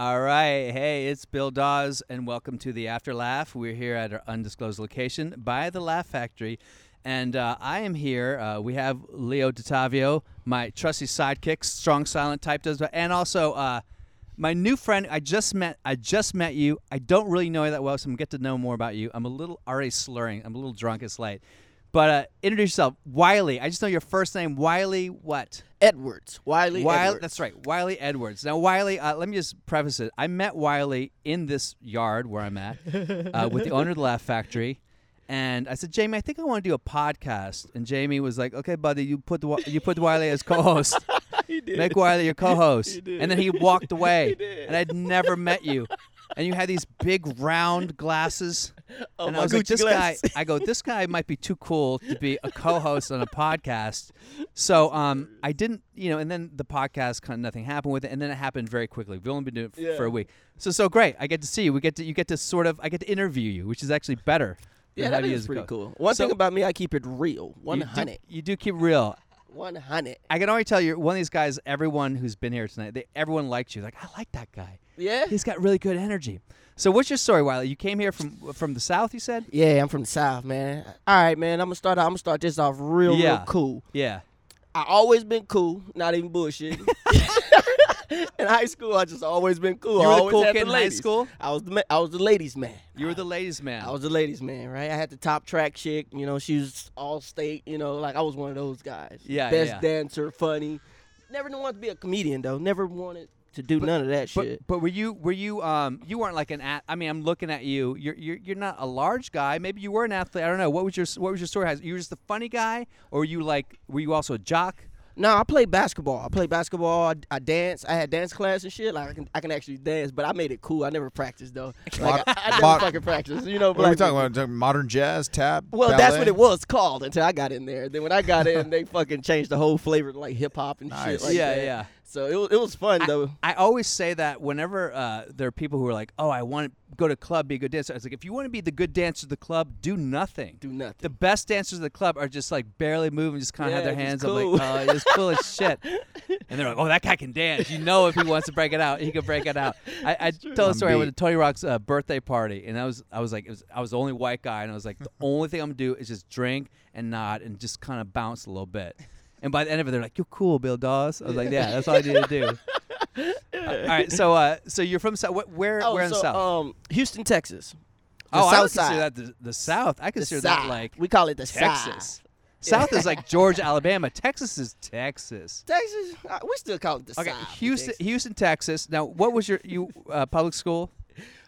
All right. Hey, it's Bill Dawes, and welcome to the After Laugh. We're here at our undisclosed location by the Laugh Factory. And uh, I am here. Uh, we have Leo DeTavio, my trusty sidekick, strong silent type does, and also uh, my new friend. I just met. I just met you. I don't really know you that well, so I'm gonna get to know more about you. I'm a little already slurring. I'm a little drunk. It's late. But uh, introduce yourself, Wiley. I just know your first name, Wiley. What? Edwards. Wiley Wiley, Edwards. that's right, Wiley Edwards. Now, Wiley, uh, let me just preface it. I met Wiley in this yard where I'm at uh, with the owner of the Laugh Factory, and I said, Jamie, I think I want to do a podcast. And Jamie was like, Okay, buddy, you put the, you put Wiley as co-host. he did. Make Wiley your co-host. And then he walked away, he and I'd never met you. And you had these big round glasses. Oh, and I was like, this guy, I go, this guy might be too cool to be a co-host on a podcast. So um, I didn't, you know, and then the podcast kind of nothing happened with it, and then it happened very quickly. We've only been doing it f- for a week, so so great. I get to see you. We get to you get to sort of I get to interview you, which is actually better. Yeah, that you is pretty co- cool. One So- thing about me, I keep it real. You do- hundred. You do keep real. One hundred. I can already tell you, one of these guys. Everyone who's been here tonight, they, everyone likes you. Like I like that guy. Yeah. He's got really good energy. So what's your story, Wiley? You came here from from the south. You said. Yeah, I'm from the south, man. All right, man. I'm gonna start. Out, I'm gonna start this off real, Yeah. real cool. Yeah. I always been cool, not even bullshit. in high school, I just always been cool. You I were the cool had kid the in high ladies. school? I was the I was the ladies man. You were the ladies' man. I was the ladies man, right? I had the top track chick. You know, she was all state. You know, like I was one of those guys. Yeah, Best yeah. dancer, funny. Never wanted to be a comedian though. Never wanted to do none of that But, shit. but were you were you um you weren't like an at I mean I'm looking at you you're you're you're not a large guy maybe you were an athlete I don't know what was your what was your story you were just a funny guy or were you like were you also a jock No, I played basketball. I played basketball. I, I danced. I had dance class and shit. Like I can, I can actually dance, but I made it cool. I never practiced though. Like, I, I never Mod- fucking practiced. You know, What are we black talking people. about? Modern jazz, tap? Well, that's what it was called until I got in there. Then when I got in, they fucking changed the whole flavor to like hip hop and shit like Yeah, that. yeah. So it was, it was fun though. I always say that whenever uh, there are people who are like oh I want to go to club be a good dancer. I was like if you want to be the good dancer of the club do nothing. Do nothing. the best dancers of the club are just like barely moving just kind of have their hands just up cool. like oh it's cool as shit. And they're like oh that guy can dance. You know if he wants to break it out he can break it out. I, I tell a On story I went to Tony Rock's uh, birthday party and I was I was like it was, I was the only white guy and I was like the only thing I'm gonna do is just drink and nod and just kind of bounce a little bit and by the end of it they're like you're cool Bill Dawes I was like yeah that's all I need to do all right so uh so you're from South where Oh, where in so, South Um, Houston, Texas. The oh I South would consider side. that the, the South I consider that like we call it the Texas. side. South is like Georgia, Alabama. Texas is Texas. Texas. uh, We still call it the Okay, side. Houston, Texas. Houston, Texas. Now, what was your you uh, public school?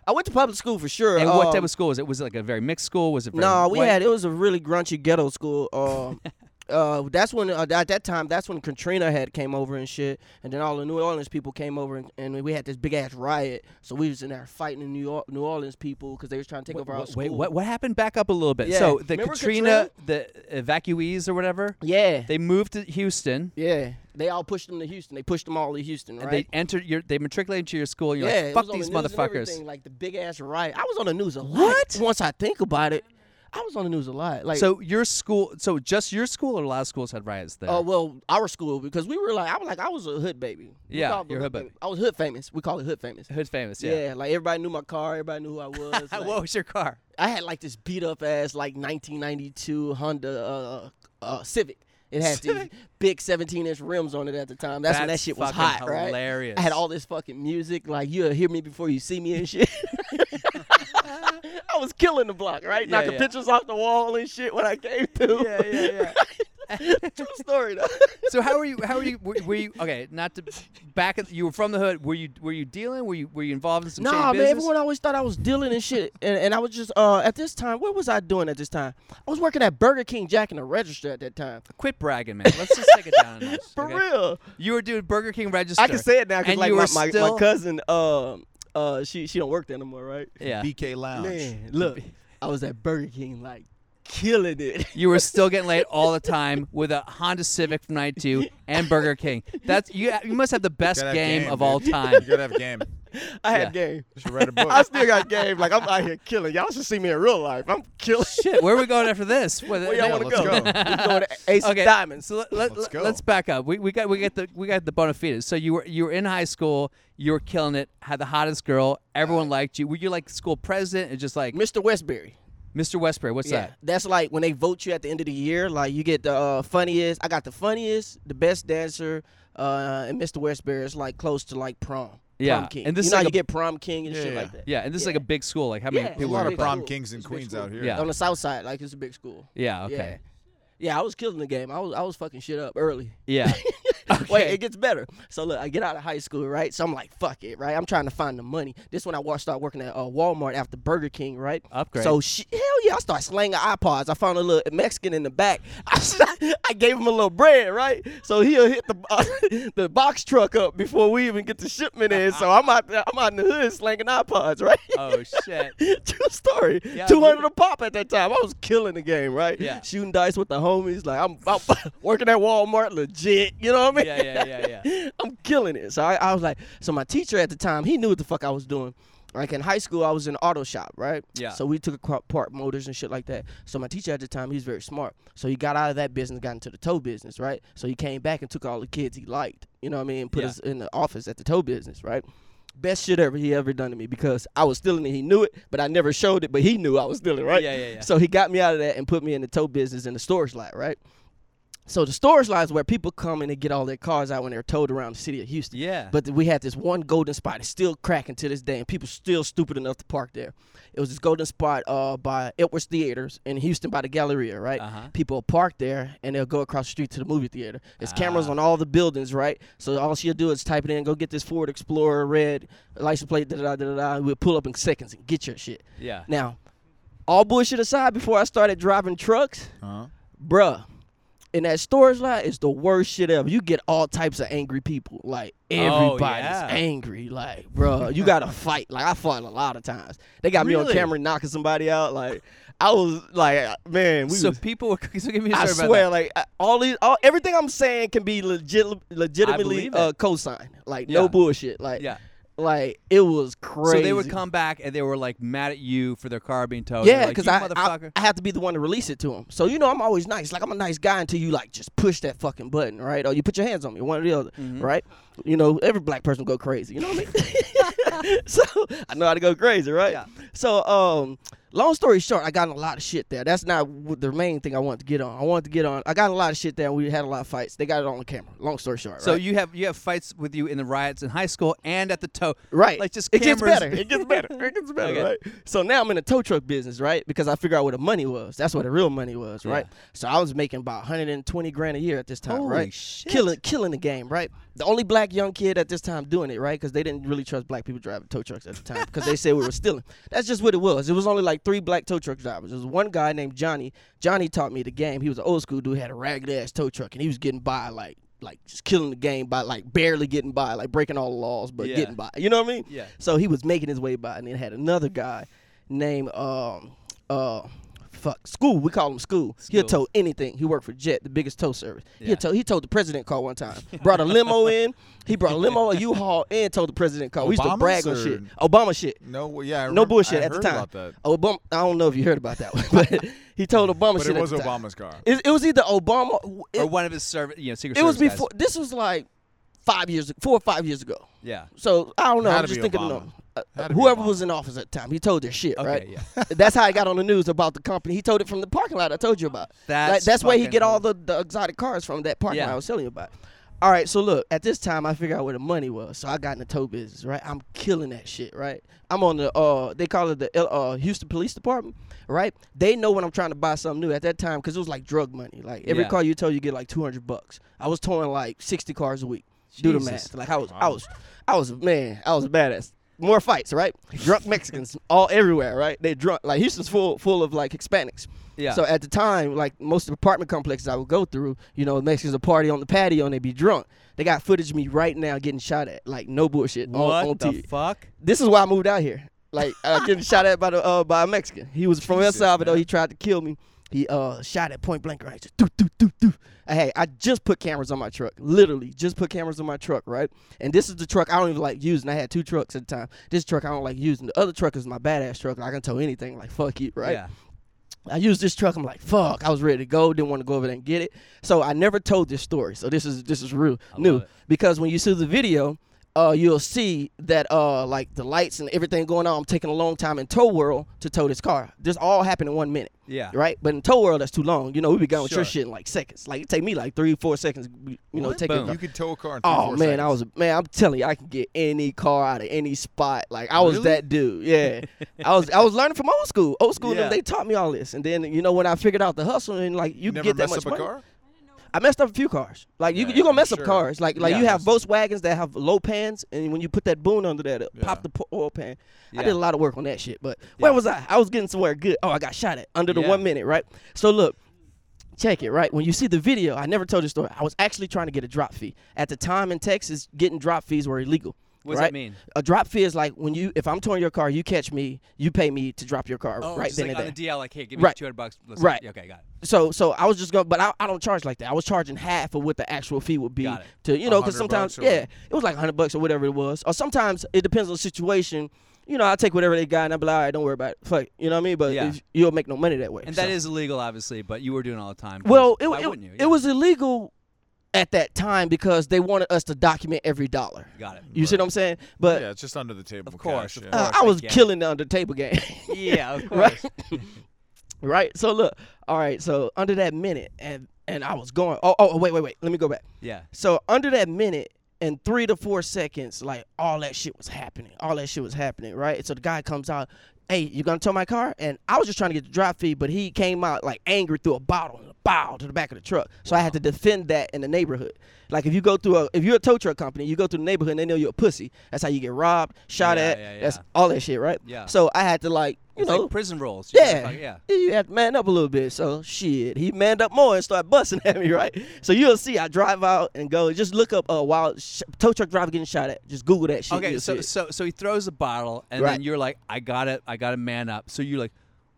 I went to public school for sure. And what type um, of school was it? Was it like a very mixed school? Was it? Very No, we white? had it was a really grunchy ghetto school. Um, uh, that's when uh, at that time that's when Katrina had came over and shit, and then all the New Orleans people came over and, and we had this big ass riot. So we was in there fighting the New York, New Orleans people because they was trying to take Wait, over our wait, school. wait, what what happened? Back up a little bit. Yeah. So the Remember Katrina, the evacuees or whatever, Yeah, they moved to Houston. yeah. They all pushed them to Houston. They pushed them all to Houston, And right? they entered your, they matriculated to your school. And you're yeah, like, fuck these the motherfuckers. Like the big ass riot. I was on the news a lot. What? Once I think about it, I was on the news a lot. Like so your school, so just your school or a lot of schools had riots there? Oh well, our school because we were like I was like I was a hood baby. We Yeah, you're hood baby. I was hood famous. We call it hood famous. Hood famous, Yeah. yeah. like everybody knew my car. Everybody knew who I was. like, what was your car? I had like this beat up ass like 1992 Honda uh, uh, Civic. It had these big 17 inch rims on it at the time. That's, when that shit was hot, right? hilarious. I had all this fucking music, like you'll hear me before you see me and shit. I was killing the block, right? Yeah, Knocking yeah. pictures off the wall and shit when I came through. Yeah, yeah, yeah. True story though. So how were you? How were you? Were, were you okay? Not to back. At, you were from the hood. Were you? Were you dealing? Were you? Were you involved in some Nah, man, business? everyone always thought I was dealing and shit. And, and I was just, uh, at this time, what was I doing at this time? I was working at Burger King Jack in the register at that time. Quit bragging, man. Let's just take it down. A notch, For okay? real. You were doing Burger King register. I can say it now because like my, my, my cousin, um, uh, she she don't work there no more, right? Yeah. BK Lounge. Man, look, I was at Burger King like killing it. You were still getting laid all the time with a Honda Civic from '92 and Burger King. That's you. You must have the best game, game, of dude. all time. You gotta have game. I had Yeah. game. Should write a book. I still got game. Like I'm out here killing. Y'all should see me in real life. I'm killing. Shit, where are we going after this? Where, Where y'all want to go? go. we going to Ace okay, of Diamonds. So let, let, Let's go. Let's back up. We, we got we got the we got the bona fides. So you were you were in high school. You were killing it. Had the hottest girl. Everyone liked you. Were you like school president? And just like Mr. Westbury. Mr. Westbury. What's Yeah, that? that's like when they vote you at the end of the year. Like you get the uh, funniest. I got the funniest, the best dancer, uh, and Mr. Westbury is like close to like prom. Yeah, prom king. and this you is know like how a- you get prom king and Yeah, shit yeah. like that. Yeah, and this is like a big school. Like how many Yeah, There's people? a lot were of there? prom kings and It's a big queens school. out here. Yeah. On the south side, like it's a big school. Yeah. Okay. Yeah, I was killing the game. I was I was fucking shit up early. Yeah. Wait, it gets better. So look, I get out of high school, right? So I'm like, fuck it, right? I'm trying to find the money. This when I wa- start working at uh, Walmart after Burger King, right? Upgrade. So she, hell yeah, I start slanging iPods. I found a little Mexican in the back. I, I gave him a little bread, right? So he'll hit the uh, the box truck up before we even get the shipment in. So I'm out there, I'm out in the hood slanging iPods, right? oh shit. True story. Yeah, Two hundred a pop at that time. I was killing the game, right? Yeah. Shooting dice with the homies. Like I'm, I'm working at Walmart, legit. You know what I mean? Yeah. Yeah. Yeah. Yeah. I'm killing it. So I, I was like, so my teacher at the time, he knew what the fuck I was doing. Like in high school, I was in auto shop, right? Yeah. So we took apart motors and shit like that. So my teacher at the time, he was very smart. So he got out of that business, got into the tow business, right? So he came back and took all the kids he liked, you know what I mean, put Yeah. us in the office at the tow business, right? Best shit ever he ever done to me because I was stealing it. He knew it, but I never showed it. But he knew I was stealing, right? Yeah. Yeah. Yeah. So he got me out of that and put me in the tow business in the storage lot, right? So the storage lot is where people come in and get all their cars out when they're towed around the city of Houston. Yeah. But we had this one golden spot. It's still cracking to this day, and people still stupid enough to park there. It was this golden spot uh, by Edwards Theaters in Houston by the Galleria, right? Uh-huh. People will park there and they'll go across the street to the movie theater. There's cameras Ah. on all the buildings, right? So all she'll do is type it in, go get this Ford Explorer red license plate, da da da da da. We'll pull up in seconds and get your shit. yeah. Now, all bullshit aside, before I started driving trucks, Huh? bruh, in that storage lot is the worst shit ever. You get all types of angry people. Like everybody's Oh, yeah. angry. Like, bro, you gotta fight. Like I fought a lot of times. They got me on camera knocking somebody out. Like I was like, man, we so was, people were. So give me a I swear, like all these, all everything I'm saying can be legit, legitimately uh, co-signed. Like Yeah. no bullshit. Like, Yeah. Like it was crazy. So they would come back and they were like mad at you for their car being towed. Yeah, because like, I, I. I have to be the one to release it to them. So you know I'm always nice. Like I'm a nice guy until you like just push that fucking button, right? Or you put your hands on me, one or the other, Mm-hmm. right? You know every black person go crazy. You know what I mean? so I know how to go crazy, right? Yeah. So um, long story short, I got a lot of shit there. That's not the main thing I wanted to get on. I wanted to get on. I got a lot of shit there. and We had a lot of fights. They got it on the camera. Long story short, So right? you have you have fights with you in the riots in high school and at the tow. Right. Like just it gets better. It gets better. It gets better, Okay. right? So now I'm in the tow truck business, right? Because I figure out where the money was. That's where the real money was, right? Yeah. So I was making about 120 grand a year at this time, Holy right? shit. Killing killing the game, right? The only black young kid at this time doing it, right? Because they didn't really trust black people driving tow trucks at the time because they said we were stealing. That's just what it was. It was only like three black tow truck drivers. There was one guy named Johnny. Johnny taught me the game. He was an old school dude, had a ragged ass tow truck, and he was getting by like like just killing the game by like barely getting by, like breaking all the laws, but Yeah. getting by. You know what I mean? Yeah. So he was making his way by, and then had another guy named um uh fuck school. We call him school. He'll School. tow anything. He worked for Jet, the biggest tow service. Yeah. He tow he towed the president car one time. Brought a limo in. He brought a limo, a U-Haul, and towed the president car. We used to brag on shit. Obama shit. No, yeah. I No bullshit I at the time. Obama. I don't know if you heard about that one, but he told Obama But shit. it was at the time. Obama's car. It, it was either Obama. It, or one of his service, you know, secret it was Service guys. before. This was like five years, four or five years ago. Yeah. So I don't know. I'm just thinking. Uh, Had to be whoever was in office at the time. He told their shit, Okay. right? Yeah. that's how I got on the news about the company. He told it from the parking lot I told you about. That's Like, that's where he get all the, the exotic cars from that parking Yeah. lot I was telling you about. All right, so look, at this time I figured out where the money was. So I got in the tow business, right? I'm killing that shit, right? I'm on the uh they call it the uh Houston Police Department, right? They know when I'm trying to buy something new at that time cuz it was like drug money. Like every Yeah. car you tow you get like 200 bucks. I was towing like 60 cars a week. Do the Jesus. math. Like I was I was I was man, I was a badass. More fights, right? Drunk Mexicans all everywhere, right? They drunk like Houston's full full of like Hispanics. Yeah. So at the time, like most of the apartment complexes I would go through, you know, Mexicans would party on the patio and they'd be drunk. They got footage of me right now getting shot at, like no bullshit. on- what on, the TV. fuck? This is why I moved out here. Like uh, getting shot at by the uh, by a Mexican. He was from El Salvador. man. He tried to kill me. He uh shot at point blank range. Just doo, doo, doo, doo. Hey, I just put cameras on my truck. Literally, just put cameras on my truck, right? And this is the truck I don't even like using. I had two trucks at the time. This truck I don't like using. The other truck is my badass truck. I can tow anything. Like fuck you, right? Yeah. I used this truck. I'm like, fuck. I was ready to go. Didn't want to go over there and get it. So I never told this story. So this is this is real I new because when you see the video, uh, you'll see that uh, like the lights and everything going on. I'm taking a long time in tow world to tow this car. This all happened in one minute, Yeah. right? But in tow world, that's too long. You know, we be going with your shit in like seconds. Like it take me like three, four seconds. You know, What? take Boom. it. You could tow a car in three, Oh four man, I seconds. was man. I'm telling you, I can get any car out of any spot. Like I was Really? that dude. Yeah, I was. I was learning from old school. Old school, Yeah. they taught me all this. And then you know when I figured out the hustle and like you, You can never get that messed much up a money. car? I messed up a few cars. Like you, Yeah, you gonna mess sure. up cars. Like like Yeah. you have Volkswagens that have low pans, and when you put that boon under there, it Yeah. pop the oil pan. I did a lot of work on that shit. But where was I? I was getting somewhere good. Oh, I got shot at under the one minute, right? So look. Check it, right? When you see the video, I never told this story. I was actually trying to get a drop fee. At the time in Texas, getting drop fees were illegal. What does right? that mean? A drop fee is like when you, if I'm towing your car, you catch me, you pay me to drop your car Oh, right just then like and on there. the DL, like, hey, give me Right. 200 bucks. Let's Right. Yeah, okay, got it. So, so I was just going, but I, I don't charge like that. I was charging half of what the actual fee would be to, you know, because sometimes, yeah, what? it was like hundred bucks or whatever it was. Or sometimes it depends on the situation. You know, I take whatever they got and I be like, all right, don't worry about it. Fuck, you know what I mean? But Yeah. you don't make no money that way. And that so. is illegal, obviously, but you were doing it all the time. well, it, it, wouldn't you? it was illegal at that time because they wanted us to document every dollar. Got it. You see what I'm saying? But yeah, it's just under the table. Of course, cash, of yeah. uh, course, I I was get killing the under table game. Yeah, of Right. course. right? right. So look, all right. So under that minute, and and I was going. Oh, oh, wait, wait, wait. Let me go back. yeah. So under that minute and three to four seconds, like all that shit was happening. All that shit was happening, right? So the guy comes out, hey, you gonna tow my car? And I was just trying to get the drop fee, but he came out like angry through a bottle and a bow to the back of the truck. So I had to defend that in the neighborhood. Like if you go through a if you're a tow truck company, you go through the neighborhood and they know you're a pussy. That's how you get robbed, shot Yeah, at. yeah, That's all that shit, right? Yeah. So I had to like, you It's know, like prison rules. Yeah. fuck- yeah. you have to man up a little bit. So shit, he manned up more and started busting at me, right? So you'll see, I drive out and go. Just look up a uh, wild sh- tow truck driver getting shot at. Just Google that shit. Okay, so so so he throws a bottle, and then you're like, I got it, I got to man up. So you're like,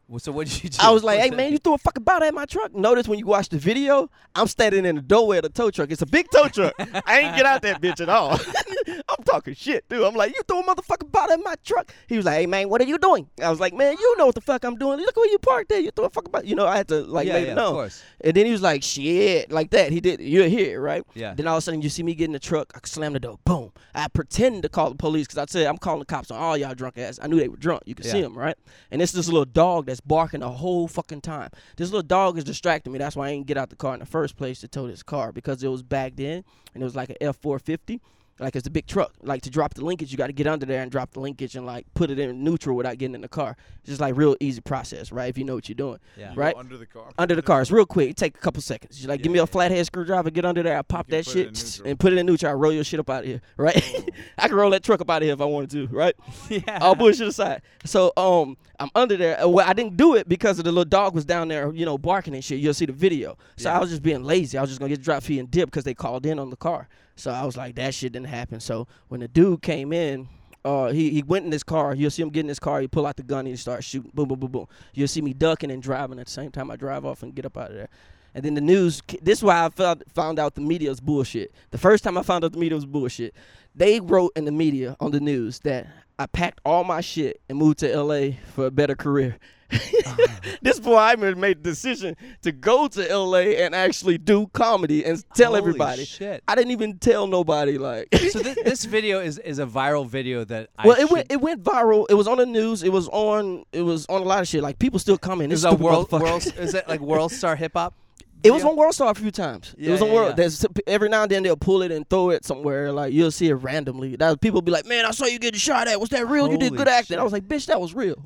well, so what did you do? I was like, What's hey that? man, you threw a fucking bottle at my truck. Notice when you watch the video, I'm standing in the doorway of the tow truck. It's a big tow truck. I ain't get out that bitch at all. I'm talking shit, dude. I'm like, you threw a motherfucking bottle at my truck. He was like, hey man, what are you doing? I was like, man, you know what the fuck I'm doing. Look where you parked there. You threw a fucking bottle. You know, I had to like yeah, make yeah, it of course. And then he was like, shit, like that. He did. You're here, right? Yeah. Then all of a sudden, you see me get in the truck. I slam the door. Boom. I pretend to call the police because I said, I'm calling the cops on all y'all drunk ass. I knew they were drunk. You could see them, right? And it's this little dog that's barking the whole fucking time. This little dog is distracting me. That's why I ain't get out the car in the first place to tow this car because it was bagged in and it was like an F450. Like it's a big truck. Like to drop the linkage, you got to get under there and drop the linkage and like put it in neutral without getting in the car. It's just like real easy process, right? If you know what you're doing Yeah. You go right? Under the car. under the car. It's real quick. It take a couple seconds. You like, give me Yeah, a flathead screwdriver, get under there, I pop that put it in shit and put it in neutral. I roll your shit up out of here, right? I can roll that truck up out of here if I wanted to, right? Yeah. All bullshit aside. So um, I'm under there. Uh, Well, I didn't do it because of the little dog was down there, you know, barking and shit. You'll see the video. So Yeah. I was just being lazy. I was just gonna get the drop fee and dip because they called in on the car. So I was like, that shit didn't happen. So when the dude came in. Uh, he, he went in his car. You'll see him get in his car. He pull out the gun he starts shooting. Boom, boom, boom, boom. You'll see me ducking and driving at the same time I drive off and get up out of there. And then the news. This is why I found found out the media was bullshit. The first time I found out the media was bullshit, they wrote in the media on the news that I packed all my shit and moved to L.A. for a better career. this boy I made the decision to go to L.A. and actually do comedy and tell Holy everybody. shit. I didn't even tell nobody. Like, so this, this video is, is a viral video that I well, it should- went it went viral. It was on the news. It was on it was on a lot of shit. Like people still comment. is This a world, world is it like World Star Hip Hop? It was on World Star a few times. it was on yeah, World. yeah. There's every now and then they'll pull it and throw it somewhere. Like you'll see it randomly. That people be like, "Man, I saw you getting shot at. Was that real? you did good acting." shit. I was like, "Bitch, that was real."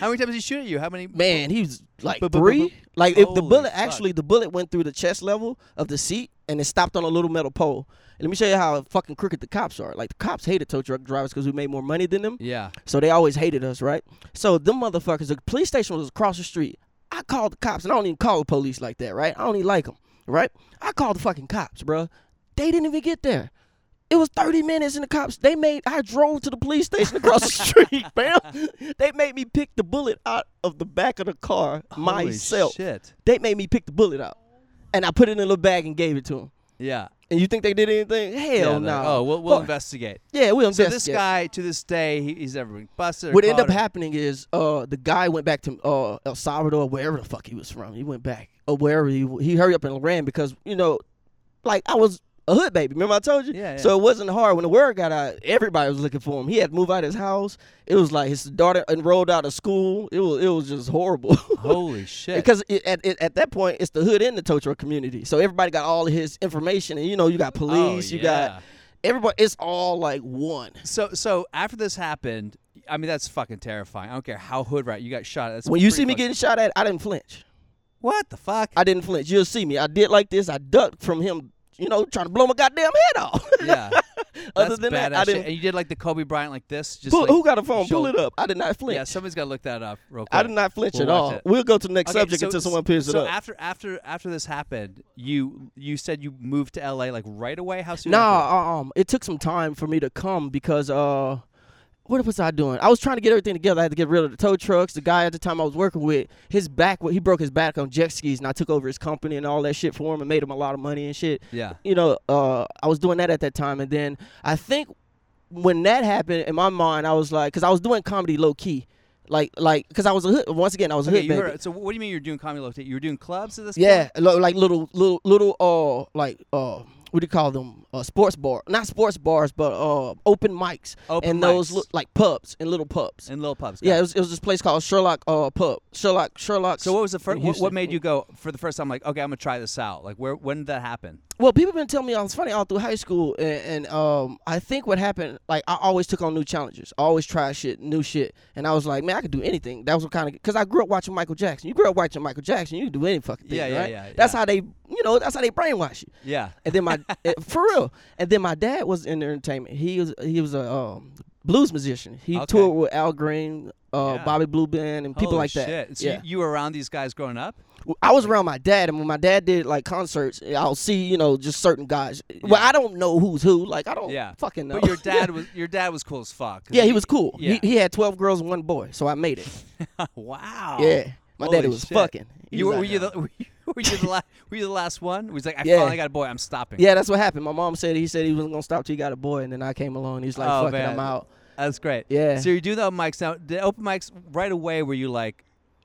How many times did he shoot at you? How many? Man, he was like Bu- bu- bu- three. bu- Like if the Holy bullet fuck. actually the bullet went through the chest level of the seat and it stopped on a little metal pole. And let me show you how fucking crooked the cops are. Like the cops hated tow truck drivers because we made more money than them. Yeah. So they always hated us, right? So them motherfuckers, the police station was across the street. I called the cops, and I don't even call the police like that, right? I don't even like them, right? I called the fucking cops, bruh. They didn't even get there. It was 30 minutes, and the cops they made. I drove to the police station across the street, man. They made me pick the bullet out of the back of the car Holy myself. shit. They made me pick the bullet out, and I put it in a little bag and gave it to him. Yeah. And you think they did anything? Hell they're no. like, oh, we'll, we'll investigate. Yeah, we'll investigate. So this guy, to this day, he, he's never been busted. What ended up or- happening is uh the guy went back to uh El Salvador, or wherever the fuck he was from. He went back or wherever he he hurried up and ran because you know, like I was a hood baby. Remember I told you? Yeah, yeah. So it wasn't hard when the word got out. Everybody was looking for him. He had to move out of his house. It was like his daughter enrolled out of school. It was it was just horrible. Holy shit. Because it, at it, at that point, it's the hood in the truck community. So everybody got all of his information, and you know, you got oh, police, oh, you yeah. got everybody. It's all like one. So so after this happened, I mean that's fucking terrifying. I don't care how hood right you got shot. That's When you see me getting shot at, I didn't flinch. what the fuck? I didn't flinch. You'll see me. I did like this. I ducked from him, you know, trying to blow my goddamn head off. yeah. Other than that, I didn't. And you did like the Kobe Bryant like this. Just Pull, like, who got a phone? Pull it up. I did not flinch. Yeah, somebody's got to look that up real quick. I did not flinch We'll at all. it. We'll go to the next Okay, subject so- until someone picks so it up. after after after this happened, you you said you moved to LA like right away. How soon? No, after? um, it took some time for me to come because uh, what was I doing? I was trying to get everything together. I had to get rid of the tow trucks. The guy at the time I was working with, his back, he broke his back on jet skis, and I took over his company and all that shit for him and made him a lot of money and shit. Yeah. You know, uh, I was doing that at that time, and then I think when that happened in my mind, I was like, because I was doing comedy low key, like like because I was a hood, once again I was a Okay, hood baby. heard, so what do you mean you're doing comedy low key? You were doing clubs at this Yeah, point? like little, little, little, uh, like, uh, what do you call them? Uh, sports bar, not sports bars, but uh, open mics, Open and those mics. like pubs and little pubs. And little pubs. yeah, it was, it was this place called Sherlock uh pub, Sherlock Sherlock. So what was the first? What, what made you go for the first time? Like, okay, I'm gonna try this out. Like, where? When did that happen? Well, people been telling me I was funny all through high school, and, and um, I think what happened, like I always took on new challenges. I always try shit, new shit, and I was like, man, I could do anything. That was what kind of because I grew up watching Michael Jackson. You grew up watching Michael Jackson, you can do any fucking thing, Yeah, yeah, right? yeah, That's yeah. how they, you know, that's how they brainwash you. Yeah. And then my eh, for real. And then my dad was in the entertainment. He was he was a um, blues musician. He Okay. toured with Al Green, uh, Yeah. Bobby Blue Bland, and people Holy like that. Shit. So yeah. you, you were around these guys growing up? I was around my dad, and when my dad did like concerts, I'll see you know just certain guys. Well, I don't know who's who. Like I don't Yeah. fucking know. But your dad was your dad was cool as fuck. yeah, he was cool. Yeah. He, he had twelve girls and one boy, so I made it. wow. Yeah, my Holy daddy was shit. fucking. He You was were, were you the were you, were you the last were you the last one? Was like, I Yeah. finally got a boy. I'm stopping. yeah, that's what happened. My mom said he said he wasn't gonna stop till he got a boy, and then I came along. He's like, Oh, "Fuck it. I'm out." That's great. Yeah, So you do the open mics now. The open mics right away. Were you like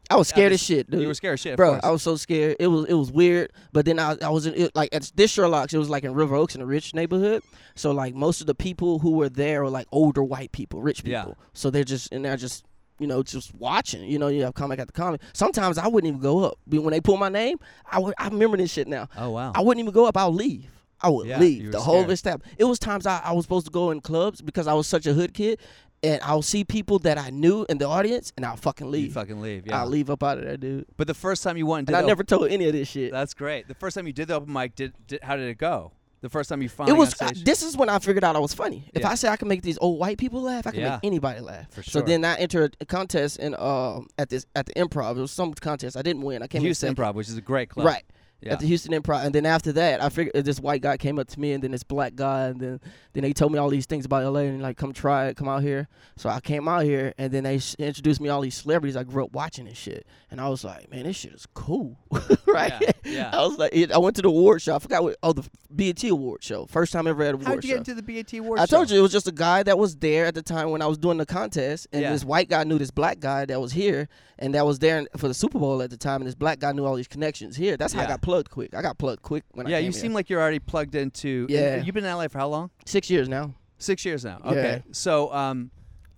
I was scared was- as shit, dude. you were scared of shit? Bro, course. I was so scared. It was it was weird. But then I I was in it, like at this Sherlock's. It was like in River Oaks in a rich neighborhood. So like most of the people who were there were like older white people, rich Yeah. people. So they're just in there just you know just watching. You know you have comic at the comic. Sometimes I wouldn't even go up. But when they pull my name, I would I remember this shit now. oh wow. I wouldn't even go up. I'll leave. I would Yeah, leave the whole scared. estab. It was times I, I was supposed to go in clubs because I was such a hood kid, and I'll see people that I knew in the audience, and I'll fucking you leave. fucking leave. Yeah. I'll leave up out of there, dude. But the first time you went and did And I never told any of this shit. That's great. The first time you did the open mic, did, did how did it go? The first time you found It was. stage? this is when I figured out I was funny. If Yeah. I say I can make these old white people laugh, I can Yeah. make anybody laugh. For sure. So then I entered a contest in um at this at the Improv. It was some contest I didn't win. I came in Houston second. Improv, which is a great club. Right. Yeah. At the Houston Improv, and then after that, I figured this white guy came up to me, and then this black guy, and then then they told me all these things about LA, and like, come try it, come out here. So I came out here, and then they s- introduced me all these celebrities I grew up watching and shit, and I was like, man, this shit is cool, right? Yeah, yeah. I was like, it, I went to the award show. I forgot what. Oh, the BET award show. First time I ever had a award How did you show. get into the BET award I told show? you it was just a guy that was there at the time when I was doing the contest, and Yeah. this white guy knew this black guy that was here, and that was there for the Super Bowl at the time, and this black guy knew all these connections here. That's how Yeah. I got plugged quick. I got plugged quick when I Yeah, came you here. seem like you're already plugged into. Yeah. You've been in LA for how long? six years now. Six years now. Yeah. Okay. So, um,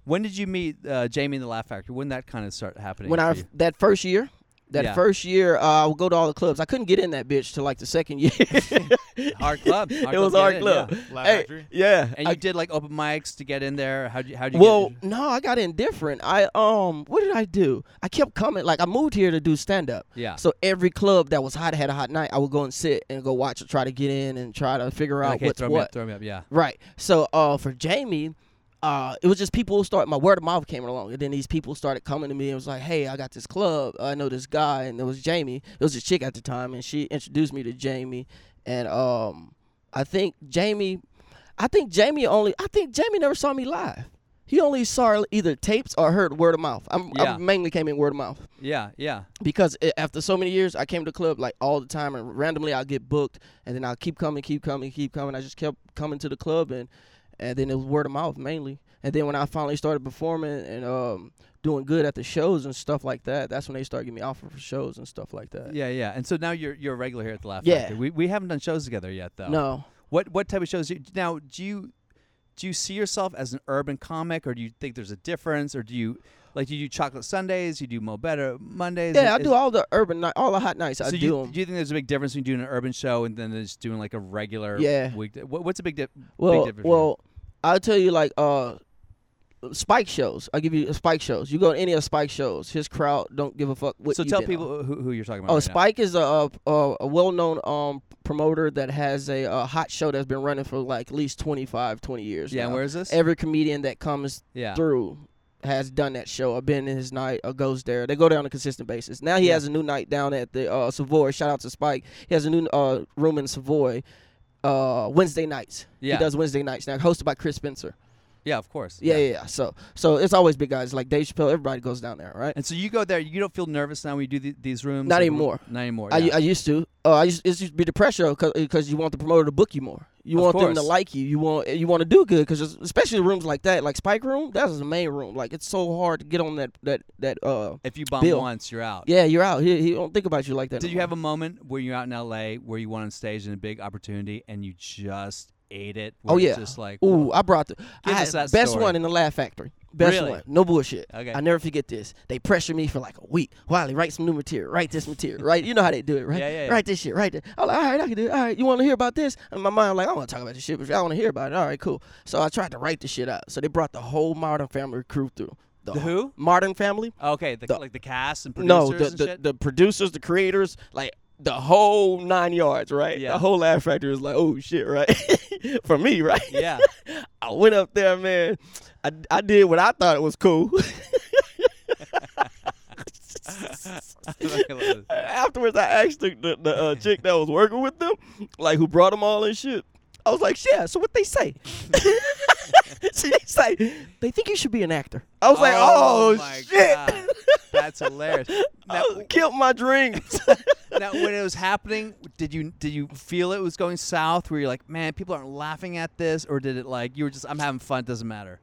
when did you meet uh, Jamie in the Laugh Factory? When did that kind of start happening? When for I you? that first year, that Yeah. first year, uh, I would go to all the clubs. I couldn't get in that bitch till like the second year. hard club. Hard it was to hard in, club. yeah. Hey, yeah, And I- you did like open mics to get in there. How'd you? How'd you well, get? no, I got in different. I um, what did I do? I kept coming. Like I moved here to do stand up. Yeah. So every club that was hot had a hot night. I would go and sit and go watch it, try to get in and try to figure out Like, hey, what's throw me what. up, throw me up. Yeah. Right. So uh, for Jamie, uh, it was just people who started. My word of mouth came along, and then these people started coming to me and was like, "Hey, I got this club. I know this guy." And it was Jamie. It was a chick at the time, and she introduced me to Jamie. And um, I think Jamie. I think Jamie only. I think Jamie never saw me live. He only saw either tapes or heard word of mouth. I'm, Yeah. I mainly came in word of mouth Yeah, yeah. because it, after so many years, I came to the club like all the time, and randomly I'll get booked, and then I'll keep coming, keep coming, keep coming. I just kept coming to the club, and and then it was word of mouth mainly. And then when I finally started performing and um, doing good at the shows and stuff like that, that's when they started giving me offers for shows and stuff like that. Yeah, yeah. And so now you're you're a regular here at the Laugh Yeah. Factory. We we haven't done shows together yet though. No, What what type of shows? Do you, now do you do you see yourself as an urban comic, or do you think there's a difference, or do you like do you do Chocolate Sundays? You do Mo Better Mondays? yeah, I Is- do all the urban, night, all the hot nights. I so do you, 'em. do you think there's a big difference between doing an urban show and then just doing like a regular Yeah. weekday? What, what's a big, di- Well, big difference? well, I'll tell you like uh, Spike shows. I'll give you Spike shows. You go to any of Spike shows, his crowd don't give a fuck what so tell people who, who you're talking about. Oh, right now. Spike is a a, a well-known um promoter that has a, a hot show that's been running for like at least 25, 20 years. Yeah, now. where is this? Every comedian that comes yeah. through has done that show. I've been in his night or goes there. They go there on a consistent basis. Now he Yeah. has a new night down at the uh, Savoy. Shout out to Spike. He has a new uh, room in Savoy. Uh, Wednesday nights. Yeah. He does Wednesday nights now, hosted by Chris Spencer. Yeah, of course. Yeah, yeah, yeah. So, so it's always big guys like Dave Chappelle. Everybody goes down there, right? And so you go there. You don't feel nervous now when you do the, these rooms. Not anymore. Not anymore. I. I used to. Uh, I used it used to be the pressure because you want the promoter to book you more. You Of want them to like you. You want you want to do good because especially rooms like that, like Spike Room. That's the main room. Like it's so hard to get on that that that. Uh, if you bomb Bill. once, you're out. yeah, you're out. He, he don't think about you like that. Did no you more. have a moment where you're out in LA where you went on stage in a big opportunity and you just ate it? Oh yeah. Just like Ooh, I brought the I had best story. one in the Laugh Factory. Best Really? one. No bullshit. Okay. I never forget this. They pressure me for like a week. Wiley, write some new material. Write this material. Right? You know how they do it, right? Yeah, yeah, yeah. Write this shit. Write that. I'm like, all right, I can do it. All right, you want to hear about this? And my mind, like, I want to talk about this shit, but I want to hear about it. All right, cool. So I tried to write the shit out. So they brought the whole Modern Family crew through. The who? Modern Family. Okay, the, The- like the cast and producers No, the the, the producers, the creators, like the whole nine yards, right? Yeah. The whole Laugh Factory was like, oh shit, right? for me, right? yeah. I went up there, man. I, I did what I thought it was cool. Afterwards, I asked the, the, the uh, chick that was working with them, like who brought them all and shit. I was like, yeah, so what they say? she say, they think you should be an actor. I was like, oh, oh my shit. God. That's hilarious. Now, I killed my dreams. now, when it was happening, did you did you feel it was going south? Where you're like, man, people aren't laughing at this, or did it like you were just, I'm having fun, it doesn't matter.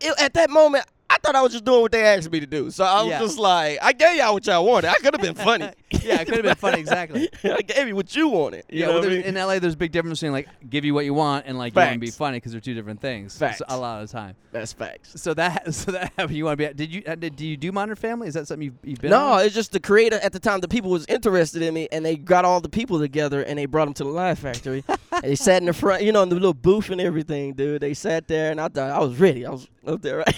It- at that moment, I thought I was just doing what they asked me to do. So I was Yeah. just like, I gave y'all what y'all wanted. I could have been funny. Yeah, it could have been funny, exactly. I gave you what you wanted. You yeah, know well, I mean? in LA, there's a big difference between like give you what you want and like you want to be funny because they're two different things. Facts. So, a lot of the time. That's facts. So that so that happened. You want to be? Did you uh, did, do you do Modern Family? Is that something you've, you've been? No, on? it's just the creator at the time. The people was interested in me, and they got all the people together, and they brought them to the Laugh Factory. they sat in the front, you know, in the little booth and everything, dude. They sat there, and I thought I was ready. I was up there, right?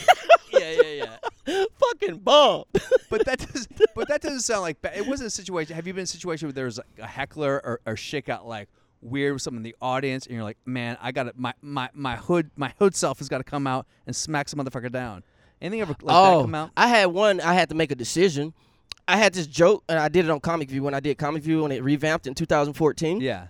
Yeah, yeah, yeah. Fucking bomb. But that does. But that doesn't sound like. Ba- it wasn't a situation. Have you been in a situation where there was like a heckler or, or shit got like weird with someone in the audience, and you're like, man, I got to my my my hood my hood self has got to come out and smack some motherfucker down. Anything ever like that oh, come out? Oh, I had one. I had to make a decision. I had this joke, and I did it on Comic View when I did Comic View when it revamped in 2014. Yeah.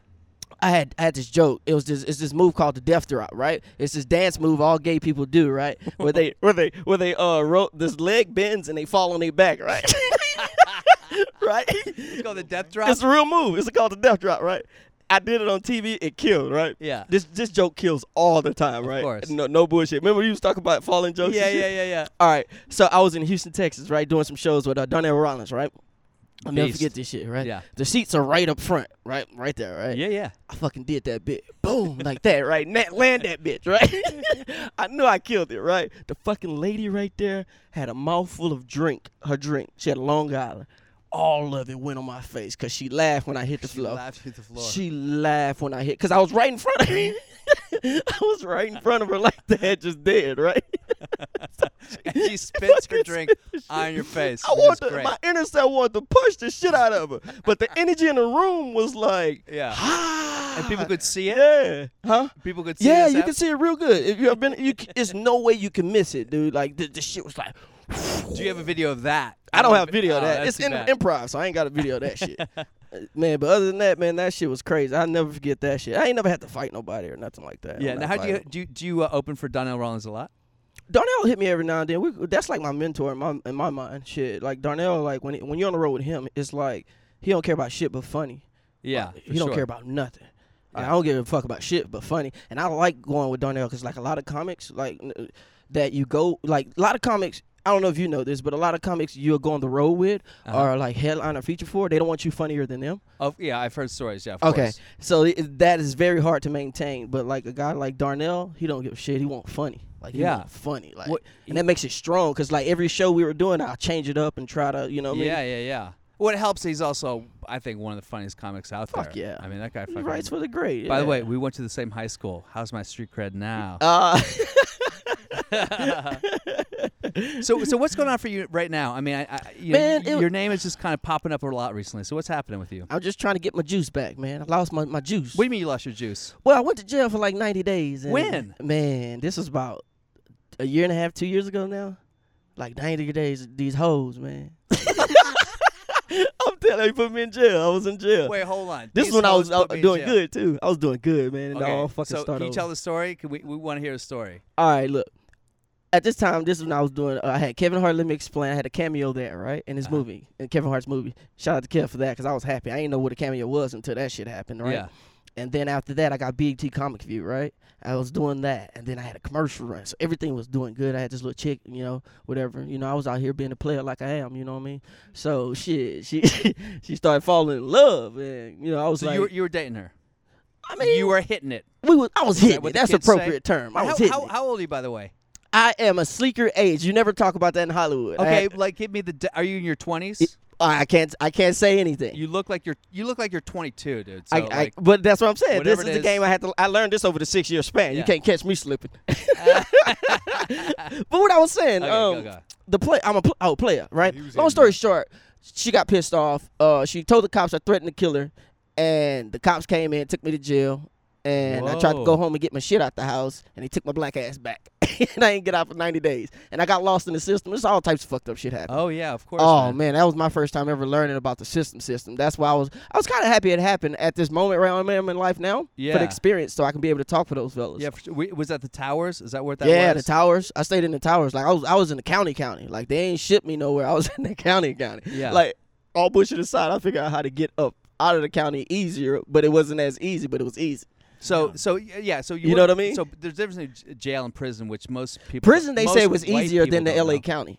I had I had this joke. It was this it's this move called the death drop, right? It's this dance move all gay people do, right? Where they where they where they uh ro- this leg bends and they fall on their back, right? right? It's called the death drop. It's a real move. It's called the death drop, right? I did it on TV. It killed, right? Yeah. This this joke kills all the time, right? Of course. No no bullshit. Remember you was talking about falling jokes? yeah, yeah, yeah, yeah. All right. So I was in Houston, Texas, right, doing some shows with uh, Donnell Rawlings, right? I'll never forget this shit, right? Yeah. The seats are right up front, right, right there, right? Yeah, yeah. I fucking did that bit. Boom, like that, right? Net land that bitch, right? I knew I killed it, right? The fucking lady right there had a mouthful of drink, her drink. She had a Long Island. All of it went on my face because she laughed when I hit the She floor. laughed hit the floor. She laughed when I hit, because I was right in front of her. I was right in front of her like that, just dead, right? she spits her drink on your face. I wanted to, my inner self wanted to push the shit out of her, but the energy in the room was like, Yeah. ah, and people could see it. yeah, huh? People could see it. Yeah, you can see it real good. If you have been, you, it's no way you can miss it, dude. Like the, the shit was like, Do you have a video of that? I don't have a video of Oh, that. that's It's in bad. improv, so I ain't got a video of that shit. Uh, man, but other than that, man, that shit was crazy. I'll never forget that shit. I ain't never had to fight nobody or nothing like that. Yeah. I'm Now, how do you do? You, do you uh, open for Donnell Rawlings a lot? Darnell hit me every now and then. We, that's like my mentor in my in my mind. Shit, like Darnell, like when he, when you're on the road with him, it's like he don't care about shit but funny. Yeah. Like, he don't sure. care about nothing. Like, Yeah. I don't give a fuck about shit but funny. And I like going with Darnell because like a lot of comics like that you go like a lot of comics. I don't know if you know this, but a lot of comics you'll go on the road with Uh-huh. or like headline or feature for. They don't want you funnier than them. Oh yeah, I've heard stories. Yeah. Of Okay, course. so it, that is very hard to maintain. But like a guy like Darnell, he don't give a shit. He want funny. Like he Yeah. funny. Like What- and that makes it strong because like every show we were doing, I'll change it up and try to you know. what I mean? Yeah, yeah, yeah. What helps? He's also, I think, one of the funniest comics out there. Fuck there. yeah. I mean, that guy. He fucking- writes for the great. By the way, we went to the same high school. How's my street cred now? Uh, so, so what's going on for you right now? I mean, I, I you Man, know, it- your name is just kind of popping up a lot recently. So, what's happening with you? I'm just trying to get my juice back, man. I lost my, my juice. What do you mean you lost your juice? Well, I went to jail for like 90 days. and- When? Man, this was about a year and a half, two years ago now. Like 90 days, these hoes, man. I'm telling you, put me in jail. I was in jail. Wait, hold on. this is when I was put doing good too. I was doing good, man. And Okay, all fucking so start can you over. tell the story? Can we we want to hear the story? All right, look. At this time, this is when I was doing. Uh, I had Kevin Hart. Let me explain. I had a cameo there, right, in his Uh-huh. movie, in Kevin Hart's movie. Shout out to Kev for that, because I was happy. I didn't know what a cameo was until that shit happened, right? Yeah. And then after that, I got BET Comic View, right? I was doing that, and then I had a commercial run, so everything was doing good. I had this little chick, you know, whatever. You know, I was out here being a player like I am. You know what I mean? So shit, she she started falling in love, and you know, I was So like, you were you were dating her. I mean, you were hitting it. we was, I was Is that hitting it. That's kids say? appropriate term. I was how, hitting how, it. how old are you, by the way? I am a sleeker age. You never talk about that in Hollywood. Okay, had- like give me the. De- are you in your twenties? I can't. I can't say anything. You look like you're you look like you're 22, dude. So I, like, I, but that's what I'm saying. This whatever is the game I had to. I learned this over the six year span. You can't catch me slipping. but what I was saying, Okay, um, go, go. the play. I'm a pl- oh, player, right? Long story short, she got pissed off. Uh, she told the cops I threatened to kill her, and the cops came in, took me to jail, and I tried to go home and get my shit out the house, and they took my black ass back, and I didn't get out for 90 days, and I got lost in the system. It's all types of fucked up shit happening. Oh yeah, of course. Oh man. man, that was my first time ever learning about the system. System. That's why I was. I was kind of happy it happened at this moment right where I'm in life now Yeah. for the experience, so I can be able to talk for those fellas. Yeah, for sure. We, was that the towers? Is that where that was? yeah, was? the towers. I stayed in the towers. Like I was, I was in the county, county. Like they ain't shipped me nowhere. I was in the county, county. Yeah. Like all bullshit aside, I figured out how to get up out of the county easier, but it wasn't as easy. But it was easy. So so yeah, so you, You know what I mean? So there's a difference between j- jail and prison, which most people Prison, they most say was white easier people than the don't LA know. county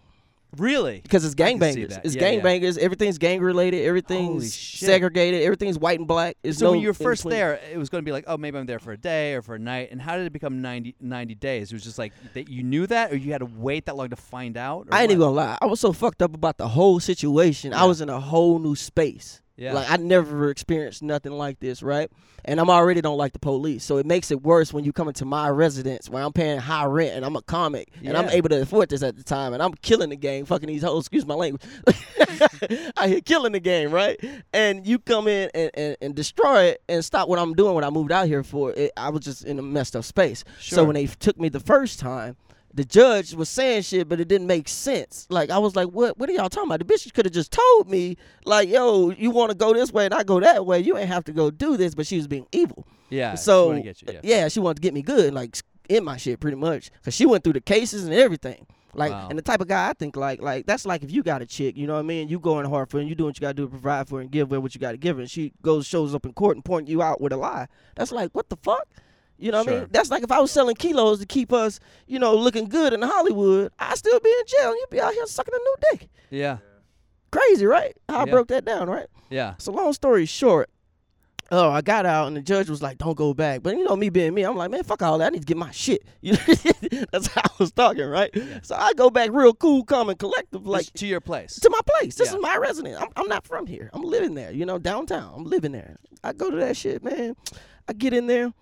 Really? because it's I can see gangbangers. that. It's Yeah, yeah. gangbangers. Everything's gang related. Everything's shit. segregated. Everything's white and black. It's So no when you were in first between. there, it was going to be like, oh, maybe I'm there for a day or for a night. And how did it become 90, 90 days? It was just like that you knew that, or you had to wait that long to find out. Or I ain't even gonna lie. I was so fucked up about the whole situation. I was in a whole new space. Yeah. Like I never experienced nothing like this, right? And I'm already don't like the police, so it makes it worse when you come into my residence where I'm paying high rent and I'm a comic and I'm able to afford this at the time and I'm killing the game, fucking these hoes. Excuse my language. I hear killing the game, right? And you come in and, and, and destroy it and stop what I'm doing, what I moved out here for. It, I was just in a messed up space. So when they took me the first time, the judge was saying shit, but it didn't make sense. Like I was like, "What? What are y'all talking about?" The bitch could have just told me, like, "Yo, you want to go this way and I go that way. You ain't have to go do this." But she was being evil. Yeah. she so wanted to get you, yeah. she wanted to get me good, like in my shit, pretty much, because she went through the cases and everything. Like, Wow. and the type of guy I think like, like that's like if you got a chick, you know what I mean? You going hard for her and you doing what you got to do to provide for her and give her what you got to give her, and she goes shows up in court and point you out with a lie. That's like, what the fuck? You know what I mean? That's like if I was selling kilos to keep us, you know, looking good in Hollywood, I'd still be in jail and you'd be out here sucking a new dick. Yeah. Crazy, right? How I broke that down, right? Yeah. So long story short, oh, I got out and the judge was like, "Don't go back." But you know, me being me, I'm like, "Man, fuck all that. I need to get my shit." You know, that's how I was talking, right? Yeah. So I go back real cool, calm, and collective, like Just to your place. to my place. This Yeah. is my residence. I'm, I'm not from here. I'm living there. You know, downtown. I'm living there. I go to that shit, man. I get in there.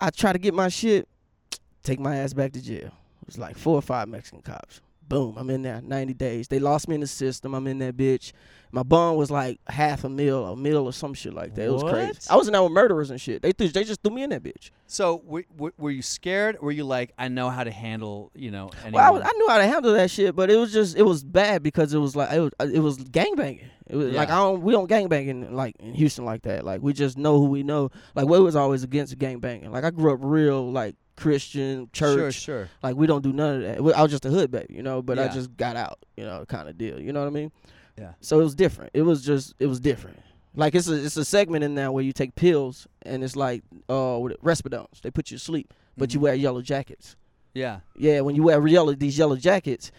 I try to get my shit. Take my ass back to jail. It was like four or five Mexican cops. Boom, I'm in there. 90 days. They lost me in the system. I'm in that bitch. My bond was like half a mil, a mil or some shit like that. It was crazy. What? I was in there with murderers and shit. They th- they just threw me in that bitch. So were, were, were you scared? Were you like, I know how to handle, you know, anyone? Well, I, was, I knew how to handle that shit, but it was just it was bad because it was like it was uh, it was gangbanging. It was like Yeah. I don't we don't gangbang in like in Houston like that. Like we just know who we know. Like we was always against gangbanging. Like I grew up real like Christian church. Sure, sure. Like we don't do none of that. I was just a hood baby, you know. But I just got out, you know, kind of deal. You know what I mean? Yeah. So it was different. It was just it was different. Like it's a it's a segment in there where you take pills and it's like uh with Respidones. They put you to sleep, but you Mhm. wear yellow jackets. Yeah. Yeah, when you wear yellow these yellow jackets,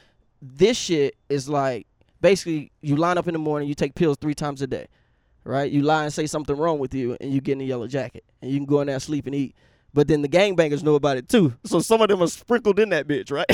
this shit is like basically you line up in the morning, you take pills three times a day, right? You lie and say something wrong with you, and you get in a yellow jacket, and you can go in there sleep and eat. But then the gangbangers know about it too, so some of them are sprinkled in that bitch, right?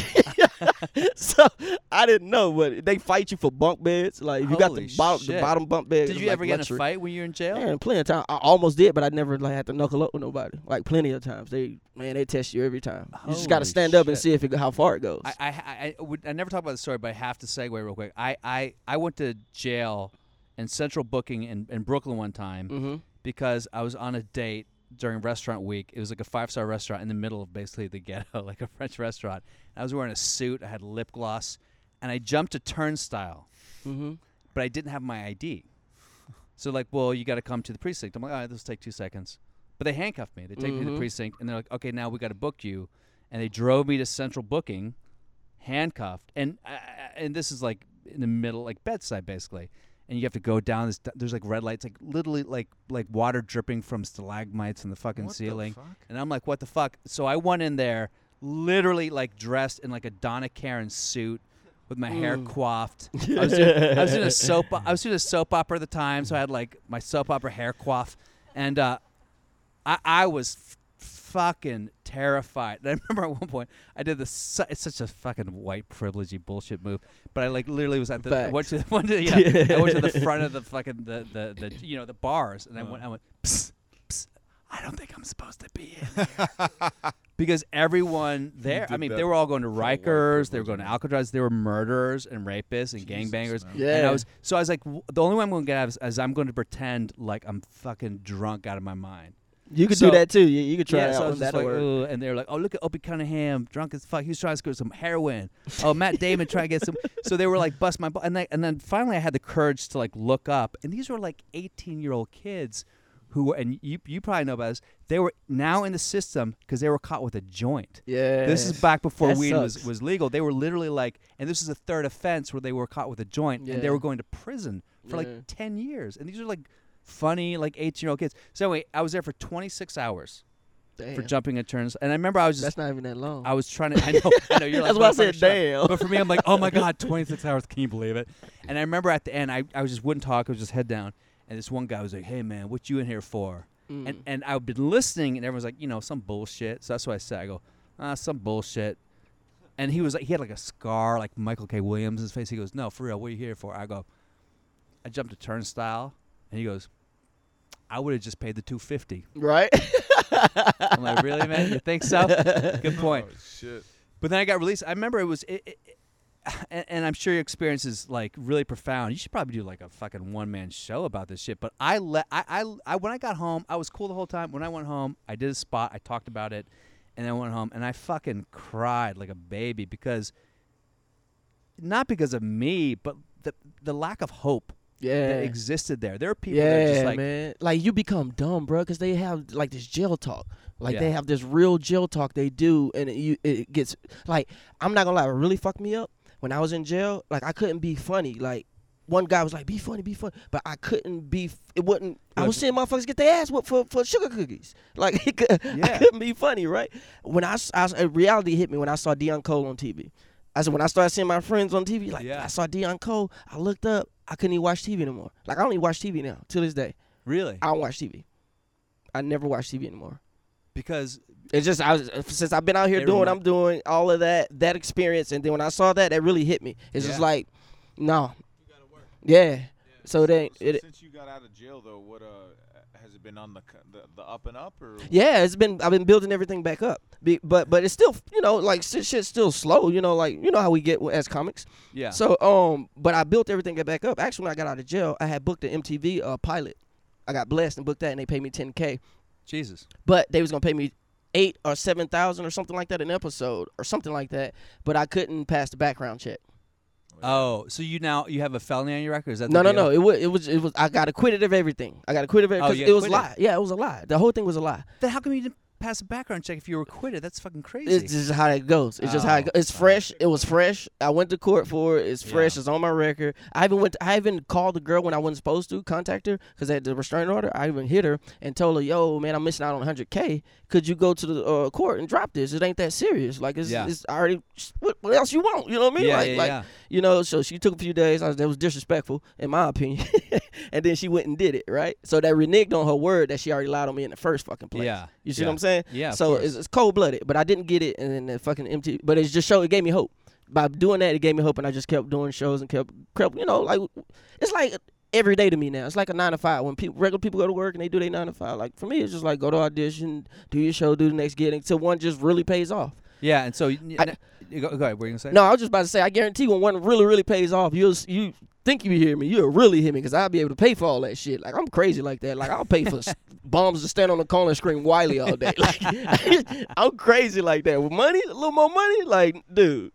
so I didn't know, but they fight you for bunk beds. Like if you got Holy the bottom, the shit. bottom bunk bed. Did you ever get in a fight when you were in jail? Man, plenty of time. I almost did, but I never like had to knuckle up with nobody. Like plenty of times, they man, they test you every time. You just got Holy to stand up and shit. see if it, how far it goes. I, I, I, I would, I never talk about the story, but I have to segue real quick. I, I, I went to jail in Central Booking in, in Brooklyn one time mm-hmm. because I was on a date during restaurant week. It was like a five star restaurant in the middle of basically the ghetto, like a French restaurant. I was wearing a suit, I had lip gloss, and I jumped a turnstile, Mm-hmm. but I didn't have my ID. So like, well, you got to come to the precinct. I'm like, all right, this will take two seconds. But they handcuffed me. They take me to the Mhm. precinct, and they're like, okay, now we got to book you. And they drove me to Central Booking, handcuffed, and uh, and this is like in the middle, like Bed-Stuy basically. And you have to go down this. There's like red lights, like literally like like water dripping from stalagmites in the fucking What the ceiling. fuck? And I'm like, what the fuck? So I went in there, literally like dressed in like a Donna Karan suit with my hair coiffed. I was, doing, I was doing a soap. I was doing a soap opera at the time, so I had like my soap opera hair coif, and uh, I I was fucking terrified. And I remember at one point I did this. su- It's such a fucking white privilegey bullshit move, but I like literally was at the I went to went to yeah, I went to the front of the fucking the the, the you know the bars, and I went I went. Psst, psst, I don't think I'm supposed to be in here. because everyone there, I mean, they were all going to Rikers, they were going to. Alcatraz, they were murderers and rapists and Jesus, gangbangers. man. Yeah. And I was so I was like, w- the only way I'm going to get out is, is I'm going to pretend like I'm fucking drunk out of my mind. You could So- do that too. You, you could try yeah, that so I out. That'll like, work. And they're like, "Oh, look at Opie Cunningham, drunk as fuck. He was trying to score some heroin. Oh, Matt Damon trying to get some." So they were like, "Bust my," butt." and they, and then finally I had the courage to like look up, and these were like 18 year old kids who and you you probably know about this. They were now in the system because they were caught with a joint. Yeah. This is back before That weed was, sucks. was legal. They were literally like, and this is a third offense where they were caught with a joint, and they were going to prison for Yeah. like 10 years. And these are like funny, like 18 year old kids. So anyway, I was there for 26 hours for jumping at turns, and I remember I was just. That's not even that long. I was trying to. I know. I know. You're like. That's why I "Motherfucker, said, shut up." damn. But for me, I'm like, oh my god, 26 hours. Can you believe it? And I remember at the end, I, I was just wouldn't talk. I was just head down, and this one guy was like, hey man, what you in here for? Mm. And and I've been listening, and everyone's like, you know, some bullshit. So that's what I said. I go, ah, some bullshit. And he was like, he had like a scar, like Michael K. Williams in his face. He goes, no, for real, what are you here for? I go, I jumped a turnstile, and he goes, I would have just paid the 250. right? I'm like, really, man? You think so? Good point. Oh, shit. But then I got released. I remember it was, it, it, it- and, and I'm sure your experience is like really profound. You should probably do like a fucking one man show about this shit. But I let, I, I, I, when I got home, I was cool the whole time. When I went home, I did a spot. I talked about it, and then I went home and I fucking cried like a baby because, not because of me, but the the lack of hope yeah. that existed there. There are people that are yeah, just like, man. Like you become dumb, bro, because they have like this jail talk. Like they have this real jail talk they do, and it, you, it gets like I'm not gonna lie, it really fucked me up when I was in jail. Like I couldn't be funny. Like one guy was like, "Be funny, be funny," but I couldn't be. It wouldn't. I was seeing motherfuckers get their ass whooped for for sugar cookies. Like it could, I couldn't be funny, right? When I, I reality hit me when I saw Deon Cole on TV. I said when I started seeing my friends on TV, like Yeah. I saw Deon Cole, I looked up. I couldn't even watch TV anymore. Like I don't even watch TV now to this day. really? I don't watch TV. I never watch TV anymore. Because It's just I was since I've been out here doing, remi- I'm doing all of that that experience, and then when I saw that, that really hit me. It's just like, no, yeah, So it ain't it. since you got out of jail though, what uh has it been on the the, the up and up or? Yeah, it's been I've been building everything back up, Be, but but it's still you know like shit, shit's still slow. You know like you know how we get as comics. Yeah. So um, but I built everything back up. Actually, when I got out of jail, I had booked an MTV uh, pilot. I got blessed and booked that, and they paid me 10k. Jesus. But they was gonna pay me eight or seven thousand or something like that an episode or something like that. But I couldn't pass the background check. Oh, oh, so you now you have a felony on your record? Is that No, the no, deal? no. It was, it was, it was. I got acquitted of everything. I got acquitted of Oh, everything. you it was a acquitted. lie. Yeah, it was a lie. The whole thing was a lie. Then how come you didn't pass a background check if you were acquitted? That's fucking crazy. It's just how it goes. It's just how it Oh, goes. It's fresh. It was fresh. I went to court for it. It's fresh. Yeah. It's on my record. I even went. To, I even called the girl when I wasn't supposed to contact her because I had the restraining order. I even hit her and told her, "Yo, man, I'm missing out on 100k. Could you go to the uh, court and drop this? It ain't that serious. Like it's, Yeah. it's already. What, what else you want? You know what I mean? yeah, like, yeah, like yeah. you know. So she took a few days. I was, that was disrespectful in my opinion. and then she went and did it. Right. So that reneged on her word that she already lied on me in the first fucking place. Yeah, You see yeah. what I'm saying? Yeah, So it's, it's cold blooded, but I didn't get it, and then the fucking MTV. But it just showed. It gave me hope. By doing that, it gave me hope, and I just kept doing shows and kept, kept you know, like it's like every day to me now. It's like a nine to five. When people regular people go to work and they do their nine to five. Like for me, it's just like go to audition, do your show, do the next gig until one just really pays off. Yeah, and so I- go, go ahead. What were you gonna say? No, I was just about to say, I guarantee when one really, really pays off, you'll you think you hear me, you'll really hear me because I'll be able to pay for all that shit. Like I'm crazy like that. Like I'll pay for bombs to stand on the corner and scream Wiley all day. Like I'm crazy like that. With money, a little more money, like dude.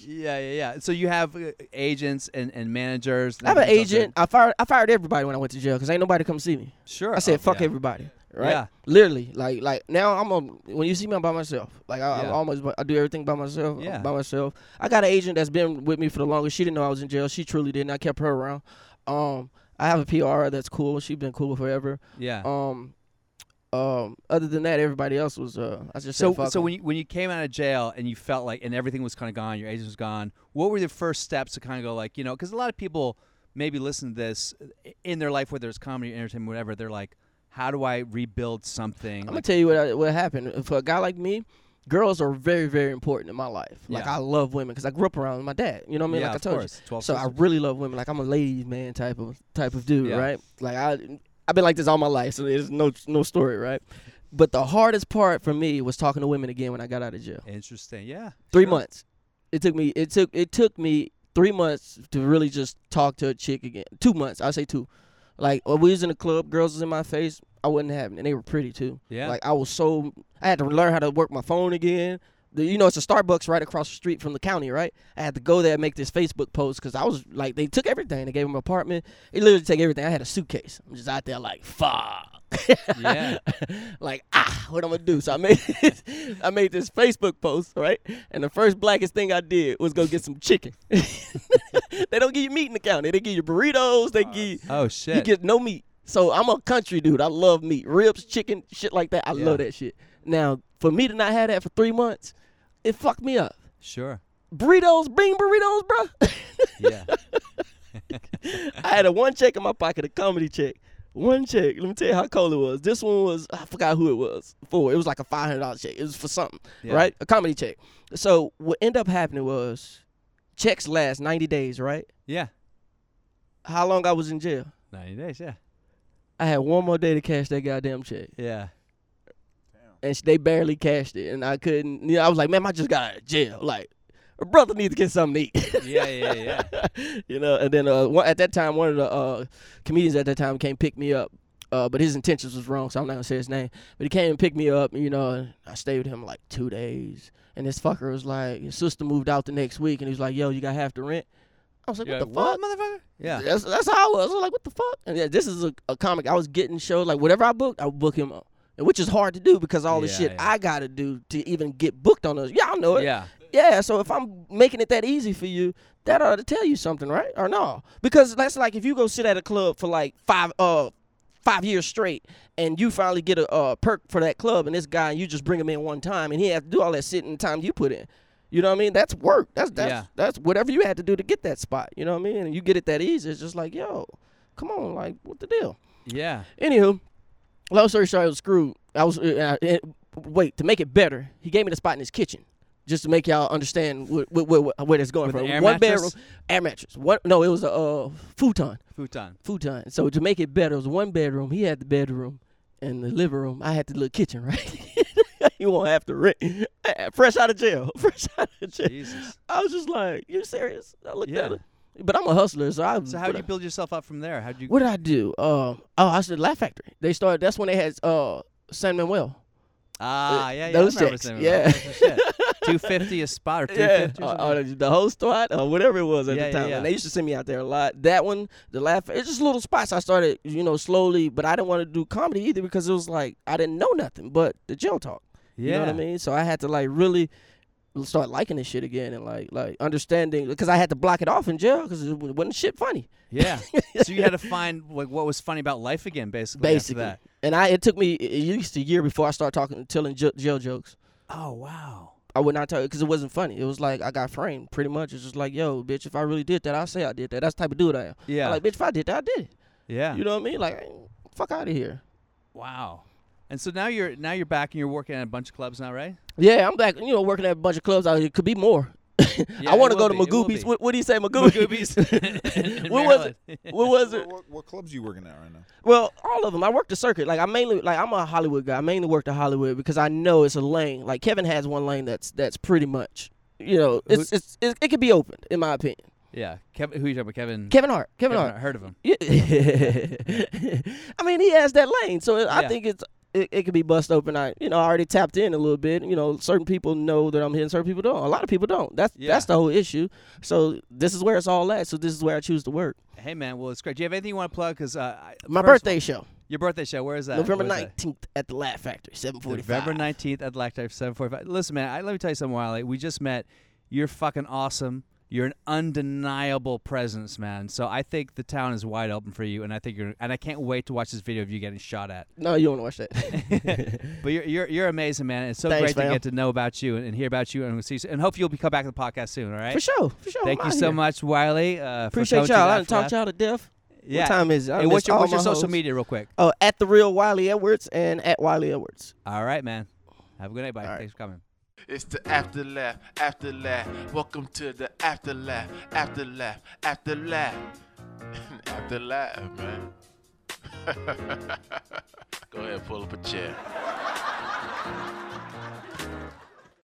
Yeah, yeah, yeah. So you have uh, agents and, and managers. I have an agent. I fired I fired everybody when I went to jail because ain't nobody come see me. Sure. I said Oh, fuck yeah. everybody. Right. Yeah. Literally, like like now I'm a, when you see me I'm by myself. Like I, Yeah. I almost I do everything by myself. I'm by myself. I got an agent that's been with me for the longest. She didn't know I was in jail. She truly didn't. I kept her around. Um, I have a PR that's cool. She's been cool forever. Yeah. Um, um, other than that, everybody else was uh. I just so said fuck so 'em. when you when you came out of jail and you felt like and everything was kind of gone, your agent was gone. What were the first steps to kind of go like you know because a lot of people maybe listen to this in their life whether it's comedy, entertainment, whatever. They're like, how do I rebuild something? I'm gonna Like, tell you what I, what happened. For a guy like me, girls are very very important in my life. Like Yeah. I love women because I grew up around my dad. You know what I mean? yeah, like I told you. course. Twelve. So I really love women. Like I'm a ladies man type of type of dude, Yeah. right? Like I I've been like this all my life, so there's no no story, right? But the hardest part for me was talking to women again when I got out of jail. interesting. Yeah. Three sure. months. It took me it took it took me three months to really just talk to a chick again. Two months, I say two. Like when we was in the club, girls was in my face. I wasn't having, it. and they were pretty too. Yeah. Like I was so I had to learn how to work my phone again. The, you know, it's a Starbucks right across the street from the county, right? I had to go there and make this Facebook post because I was like, they took everything. They gave him an apartment. They literally take everything. I had a suitcase. I'm just out there like, fuck. Yeah. like ah, what I'm gonna do? So I made I made this Facebook post, right? And the first blackest thing I did was go get some chicken. they don't give you meat in the county. They give you burritos. They give you, Oh you get no meat. So I'm a country dude. I love meat, ribs, chicken, shit like that. I Yeah. love that shit. Now for me to not have that for three months, it fucked me up. sure. Burritos, bean burritos, bro. Yeah. I had a one check in my pocket, a comedy check. One check. Let me tell you how cold it was. This one was I forgot who it was for. It was like a five hundred dollar check. It was for something, Yeah. right? A comedy check. So what ended up happening was checks last ninety days, right? Yeah. How long I was in jail? Ninety days. Yeah. I had one more day to cash that goddamn check, Yeah. and they barely cashed it, and I couldn't. You know, I was like, man, I just got out of jail. Like, a brother needs to get something to eat. Yeah. Yeah. Yeah. you know, and then uh, one, at that time, one of the uh, comedians at that time came pick me up. Uh, but his intentions was wrong, so I'm not gonna say his name. But he came and picked me up, you know, and I stayed with him like two days. And this fucker was like, his sister moved out the next week, and he was like, "Yo, you got half the rent." I was like, You're "What the fuck?" motherfucker? Yeah. That's, that's how I was. I was like, what the fuck? And yeah, this is a, a comic. I was getting shows like whatever I booked, I would book him and which is hard to do because all the Yeah, shit yeah. I gotta do to even get booked on those. Y'all know it. Yeah. Yeah. So if I'm making it that easy for you, that ought to tell you something, right? Or no? Because that's like if you go sit at a club for like five uh five years straight, and you finally get a uh, perk for that club, and this guy you just bring him in one time, and he has to do all that sitting time you put in. You know what I mean? That's work. That's that's Yeah. that's whatever you had to do to get that spot. You know what I mean? And you get it that easy. It's just like, yo, come on, like what the deal? Yeah. Anywho, long story short, I was screwed. I was uh, uh, wait to make it better. He gave me the spot in his kitchen. Just to make y'all understand wh- wh- wh- where it's going With from. one mattress? bedroom, air mattress. One no, it was a uh, futon, Futon. futon. So to make it better, it was one bedroom. He had the bedroom and the living room. I had the little kitchen, right? you won't have to rent. Fresh out of jail, fresh out of jail. Jesus. I was just like, "You serious?" I looked Yeah. at it, but I'm a hustler, so I. So how what did you build yourself up from there? How did you? What did I do? Um, oh, I was at Laugh Factory. They started. That's when they had uh San Manuel. Ah, yeah, yeah. those checks, yeah. Two fifty a spot or three Yeah, fifty. uh, uh, the whole spot or whatever it was at Yeah, the time. yeah. And they used to send me out there a lot. That one, the laugh, it's just little spots. I started, you know, slowly, but I didn't want to do comedy either because it was like I didn't know nothing but the jail talk. yeah. You know what I mean? So I had to like really start liking this shit again and like like understanding because I had to block it off in jail because it wasn't shit funny. Yeah. so you had to find like what was funny about life again, basically. Basically, and I it took me at least a year before I started talking, telling jail jokes. Oh wow. I would not tell you because it wasn't funny. It was like I got framed pretty much. It's just like, yo, bitch, if I really did that, I'll say I did that. That's the type of dude I am. Yeah. I'm like, bitch, if I did that, I did it. yeah. You know what I mean? Like, fuck out of here. Wow. And so now you're now you're back and you're working at a bunch of clubs now, right? Yeah, I'm back. You know, working at a bunch of clubs. I, it could be more. Yeah, I want to go to be, Magooby's. What, what do you say, Magooby's? Magooby's. in what was it? What was it? what, what clubs you working at right now? Well, all of them. I work the circuit. Like I mainly, like I'm a Hollywood guy. I mainly work the Hollywood because I know it's a lane. Like Kevin has one lane that's that's pretty much, you know, it's it's, it's it could be opened in my opinion. Yeah. Kevin, who you talking about? Kevin. Kevin Hart. Kevin, Kevin Hart. Heard of him? Yeah. I mean, he has that lane, so I Yeah. think it's it, it could be bust open. I you know I already tapped in a little bit. You know, certain people know that I'm hitting, certain people don't. A lot of people don't. That's Yeah. that's the whole issue. So this is where it's all at. So this is where I choose to work. Hey man, well it's great. Do you have anything you want to plug? Because uh, My birthday show, Your birthday show. Where is that? November Where is that? nineteenth at the Laugh Factory, seven forty-five. November nineteenth at Black Factory, seven forty five. Listen, man, I, let me tell you something, Wiley. We just met. You're fucking awesome. You're an undeniable presence, man. So I think the town is wide open for you, and I think you're. And I can't wait to watch this video of you getting shot at. No, you don't want to watch that. But you're you're, you're amazing, man. It's so Thanks, great to get to know about you and, and hear about you, and see. You, and hopefully you'll be come back to the podcast soon. All right. for sure, for sure. Thank I'm you so here. much, Wiley. Uh, Appreciate y'all. I done talked y'all to death. Yeah. What time is it? I Hey, what's your what's your social hoes. media, real quick? Oh, at the real Wiley Edwards and at Wiley Edwards. All right, man. Have a good night, bye. All right. Thanks for coming. It's the afterlife, afterlife. Welcome to the afterlife, afterlife, afterlife, afterlife, man. Go ahead, pull up a chair.